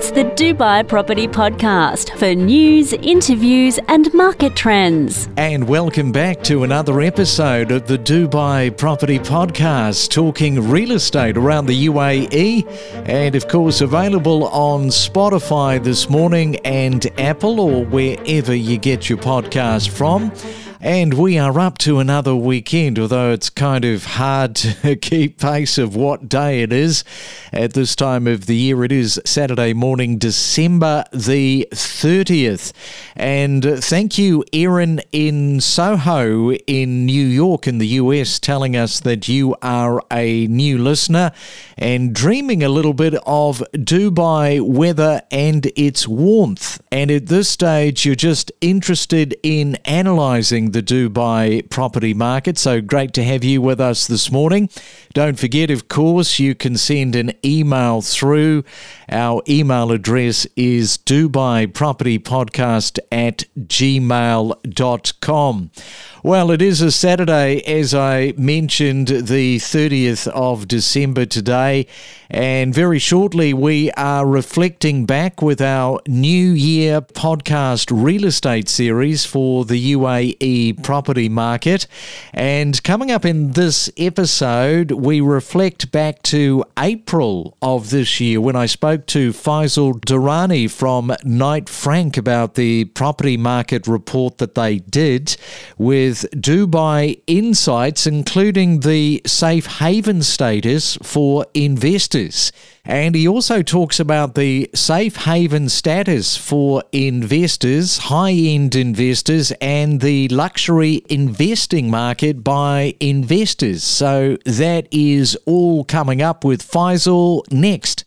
It's the Dubai Property Podcast for news, interviews, and market trends. And welcome back to another episode of the Dubai Property Podcast, talking real estate around the UAE, and of course, available on Spotify this morning and Apple or wherever you get your podcast from. And we are up to another weekend, although it's kind of hard to keep pace of what day it is at this time of the year. It is Saturday morning, December the 30th. And thank you, Erin in Soho in New York in the US, telling us that you are a new listener and dreaming a little bit of Dubai weather and its warmth. And at this stage, you're just interested in analysing the Dubai property market. So great to have you with us this morning. Don't forget, of course, you can send an email through. Our email address is DubaiPropertyPodcast at gmail.com. Well, it is a Saturday, as I mentioned, the 30th of December today. And very shortly, we are reflecting back with our New Year podcast real estate series for the UAE property market. And coming up in this episode, we reflect back to April of this year when I spoke to Faisal Durrani from Knight Frank about the property market report that they did with Dubai insights, including the safe haven status for investors. And he also talks about the safe haven status for investors, high end investors, and the luxury investing market by investors. So that is all coming up with Faisal next.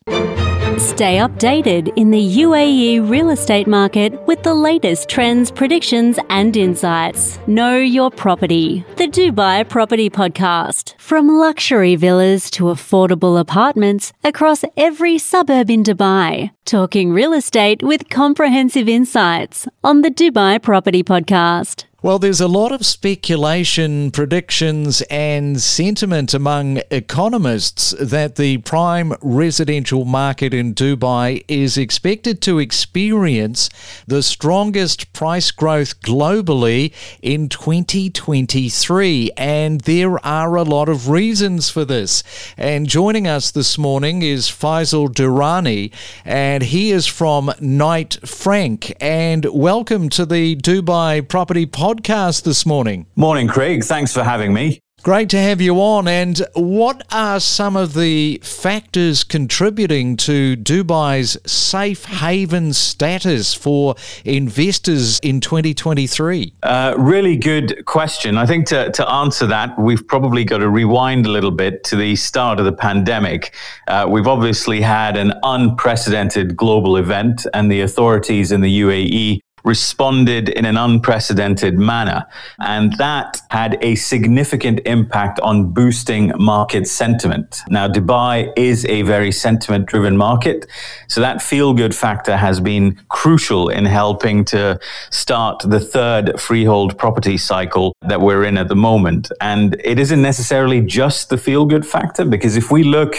Stay updated in the UAE real estate market with the latest trends, predictions, and insights. Know your property. The Dubai Property Podcast. From luxury villas to affordable apartments across every suburb in Dubai. Talking real estate with comprehensive insights on the Dubai Property Podcast. Well, there's a lot of speculation, predictions, and sentiment among economists that the prime residential market in Dubai is expected to experience the strongest price growth globally in 2023. And there are a lot of reasons for this. And joining us this morning is Faisal Durrani, and he is from Knight Frank. And welcome to the Dubai Property Podcast podcast this morning. Morning, Craig. Thanks for having me. Great to have you on. And what are some of the factors contributing to Dubai's safe haven status for investors in 2023? Uh, really good question. I think to, to answer that, we've probably got to rewind a little bit to the start of the pandemic. Uh, we've obviously had an unprecedented global event, and the authorities in the UAE responded in an unprecedented manner. And that had a significant impact on boosting market sentiment. Now, Dubai is a very sentiment driven market. So that feel good factor has been crucial in helping to start the third freehold property cycle that we're in at the moment. And it isn't necessarily just the feel good factor, because if we look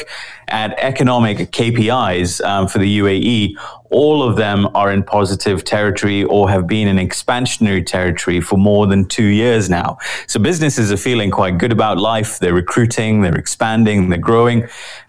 at economic KPIs um, for the UAE, all of them are in positive territory or have been in expansionary territory for more than two years now. So businesses are feeling quite good about life. They're recruiting, they're expanding, they're growing.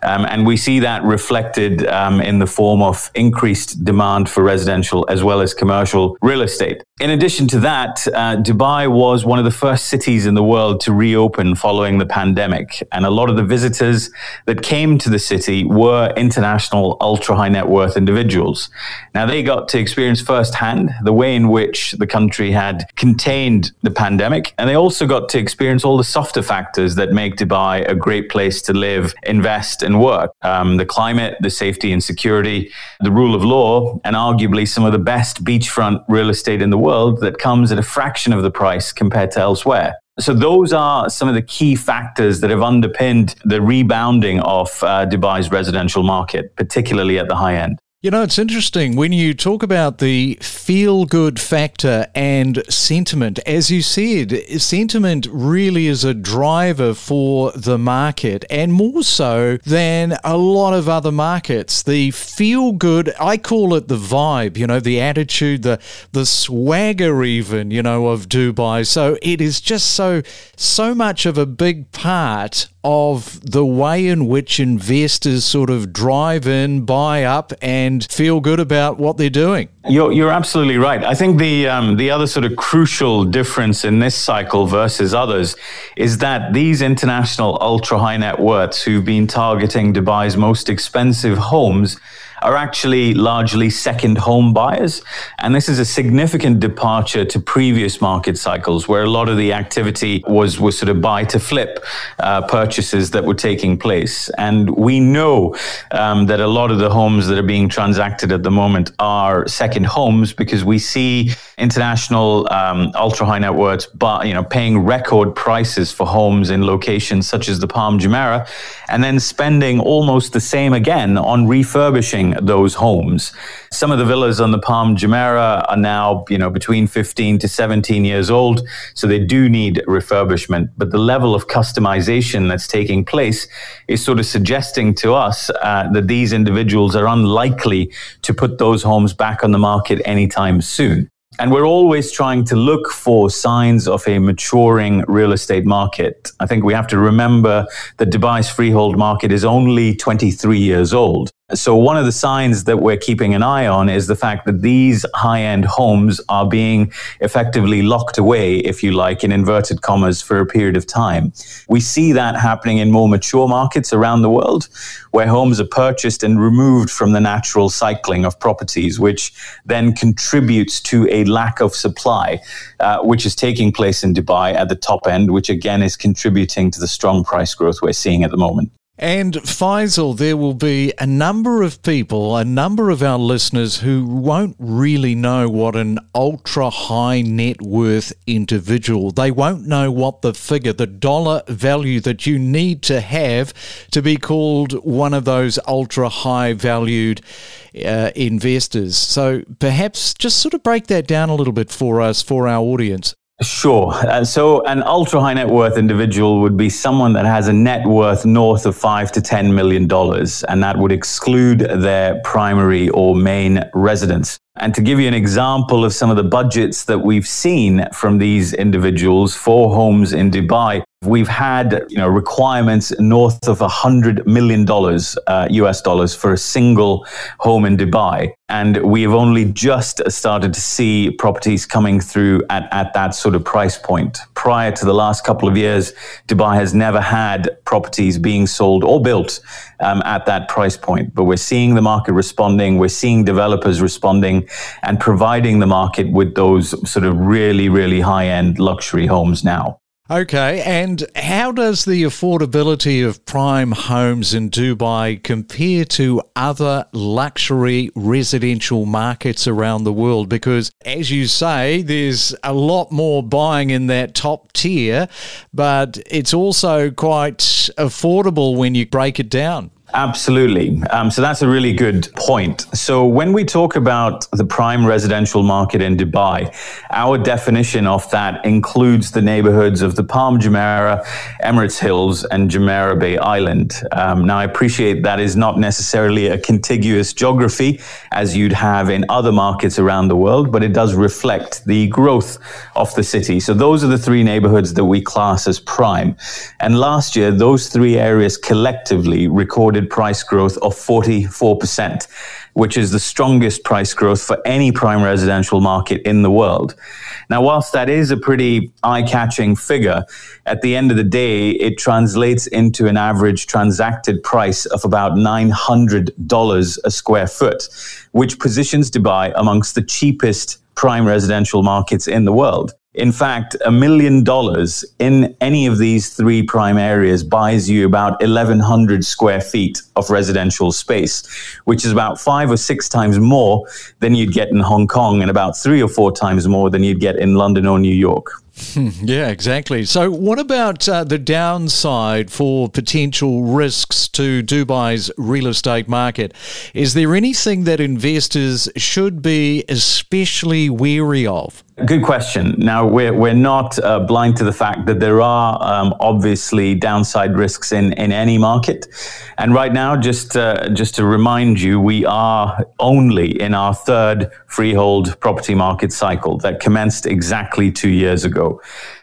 Um, and we see that reflected um, in the form of increased demand for residential as well as commercial real estate. In addition to that, uh, Dubai was one of the first cities in the world to reopen following the pandemic. And a lot of the visitors that came to the city were international ultra high net worth individuals. Now, they got to experience firsthand the way in which the country had contained the pandemic. And they also got to experience all the softer factors that make Dubai a great place to live, invest, and work um, the climate, the safety and security, the rule of law, and arguably some of the best beachfront real estate in the world that comes at a fraction of the price compared to elsewhere. So those are some of the key factors that have underpinned the rebounding of uh, Dubai's residential market, particularly at the high end. You know, it's interesting when you talk about the feel good factor and sentiment. As you said, sentiment really is a driver for the market and more so than a lot of other markets. The feel good, I call it the vibe, you know, the attitude, the the swagger even, you know, of Dubai. So it is just so so much of a big part of the way in which investors sort of drive in, buy up, and feel good about what they're doing. You're, you're absolutely right. I think the um, the other sort of crucial difference in this cycle versus others is that these international ultra high net worths who've been targeting Dubai's most expensive homes are actually largely second home buyers. And this is a significant departure to previous market cycles where a lot of the activity was, was sort of buy to flip uh, purchases that were taking place. And we know um, that a lot of the homes that are being transacted at the moment are second homes because we see international um, ultra high net worths, but, you know, paying record prices for homes in locations such as the Palm Jumeirah and then spending almost the same again on refurbishing those homes. Some of the villas on the Palm Jumeirah are now, you know, between 15 to 17 years old, so they do need refurbishment. But the level of customization that's taking place is sort of suggesting to us uh, that these individuals are unlikely to put those homes back on the market anytime soon. And we're always trying to look for signs of a maturing real estate market. I think we have to remember that Dubai's freehold market is only 23 years old. So, one of the signs that we're keeping an eye on is the fact that these high end homes are being effectively locked away, if you like, in inverted commas, for a period of time. We see that happening in more mature markets around the world, where homes are purchased and removed from the natural cycling of properties, which then contributes to a lack of supply, uh, which is taking place in Dubai at the top end, which again is contributing to the strong price growth we're seeing at the moment. And Faisal, there will be a number of people, a number of our listeners who won't really know what an ultra high net worth individual. They won't know what the figure, the dollar value that you need to have to be called one of those ultra high valued uh, investors. So perhaps just sort of break that down a little bit for us, for our audience. Sure. Uh, so, an ultra high net worth individual would be someone that has a net worth north of five to ten million dollars, and that would exclude their primary or main residence. And to give you an example of some of the budgets that we've seen from these individuals for homes in Dubai, we've had you know requirements north of hundred million dollars uh, US dollars for a single home in Dubai, and we have only just started to see properties coming through at, at that sort of price point. Prior to the last couple of years, Dubai has never had properties being sold or built um, at that price point. But we're seeing the market responding, we're seeing developers responding, and providing the market with those sort of really, really high end luxury homes now. Okay, and how does the affordability of prime homes in Dubai compare to other luxury residential markets around the world? Because, as you say, there's a lot more buying in that top tier, but it's also quite affordable when you break it down. Absolutely. Um, so that's a really good point. So when we talk about the prime residential market in Dubai, our definition of that includes the neighborhoods of the Palm Jumeirah, Emirates Hills, and Jumeirah Bay Island. Um, now, I appreciate that is not necessarily a contiguous geography as you'd have in other markets around the world, but it does reflect the growth of the city. So those are the three neighborhoods that we class as prime. And last year, those three areas collectively recorded price growth of 44%, which is the strongest price growth for any prime residential market in the world. Now, whilst that is a pretty eye catching figure, at the end of the day, it translates into an average transacted price of about $900 a square foot, which positions Dubai amongst the cheapest prime residential markets in the world. In fact, a million dollars in any of these three prime areas buys you about 1,100 square feet of residential space, which is about five or six times more than you'd get in Hong Kong and about three or four times more than you'd get in London or New York. Yeah, exactly. So, what about uh, the downside for potential risks to Dubai's real estate market? Is there anything that investors should be especially wary of? Good question. Now, we're, we're not uh, blind to the fact that there are um, obviously downside risks in, in any market. And right now, just, uh, just to remind you, we are only in our third freehold property market cycle that commenced exactly two years ago.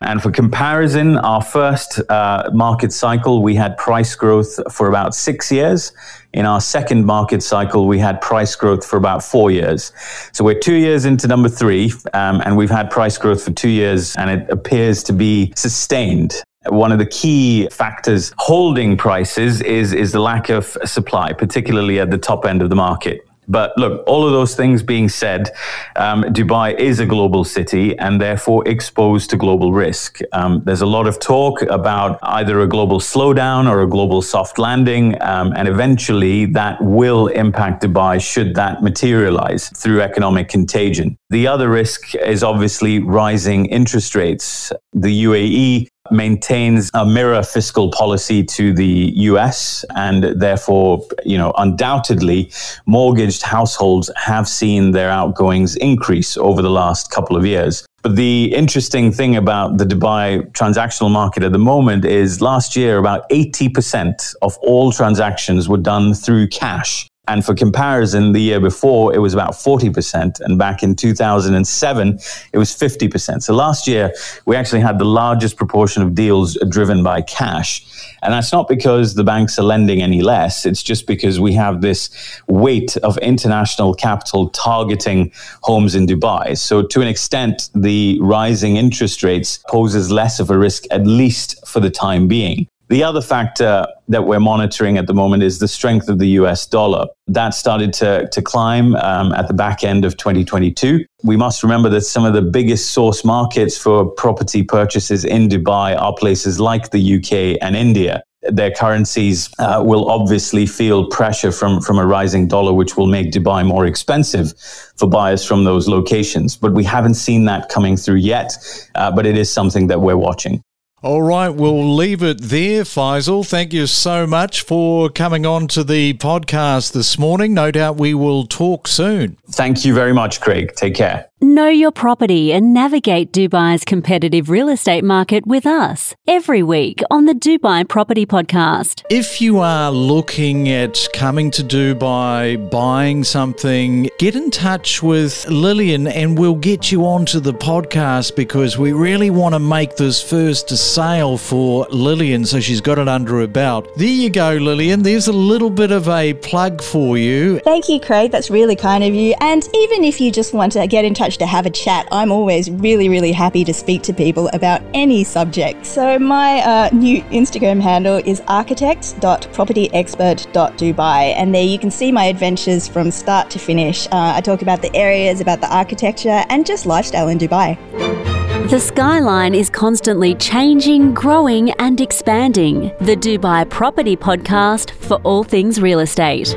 And for comparison, our first uh, market cycle, we had price growth for about six years. In our second market cycle, we had price growth for about four years. So we're two years into number three, um, and we've had price growth for two years, and it appears to be sustained. One of the key factors holding prices is, is the lack of supply, particularly at the top end of the market. But look, all of those things being said, um, Dubai is a global city and therefore exposed to global risk. Um, there's a lot of talk about either a global slowdown or a global soft landing, um, and eventually that will impact Dubai should that materialize through economic contagion. The other risk is obviously rising interest rates. The UAE maintains a mirror fiscal policy to the US and therefore, you know, undoubtedly mortgaged households have seen their outgoings increase over the last couple of years. But the interesting thing about the Dubai transactional market at the moment is last year about 80% of all transactions were done through cash. And for comparison, the year before, it was about 40%. And back in 2007, it was 50%. So last year, we actually had the largest proportion of deals driven by cash. And that's not because the banks are lending any less. It's just because we have this weight of international capital targeting homes in Dubai. So to an extent, the rising interest rates poses less of a risk, at least for the time being. The other factor that we're monitoring at the moment is the strength of the US dollar. That started to, to climb um, at the back end of 2022. We must remember that some of the biggest source markets for property purchases in Dubai are places like the UK and India their currencies uh, will obviously feel pressure from, from a rising dollar, which will make Dubai more expensive for buyers from those locations. But we haven't seen that coming through yet, uh, but it is something that we're watching. All right, we'll leave it there, Faisal. Thank you so much for coming on to the podcast this morning. No doubt we will talk soon. Thank you very much, Craig. Take care. Know your property and navigate Dubai's competitive real estate market with us every week on the Dubai Property Podcast. If you are looking at coming to Dubai, buying something, get in touch with Lillian and we'll get you onto the podcast because we really want to make this first sale for Lillian so she's got it under her belt. There you go, Lillian. There's a little bit of a plug for you. Thank you, Craig. That's really kind of you. And even if you just want to get in touch to have a chat, I'm always really, really happy to speak to people about any subject. So my uh, new Instagram handle is architect.propertyexpert.dubai, and there you can see my adventures from start to finish. Uh, I talk about the areas, about the architecture, and just lifestyle in Dubai. The skyline is constantly changing, growing, and expanding. The Dubai Property Podcast for all things real estate.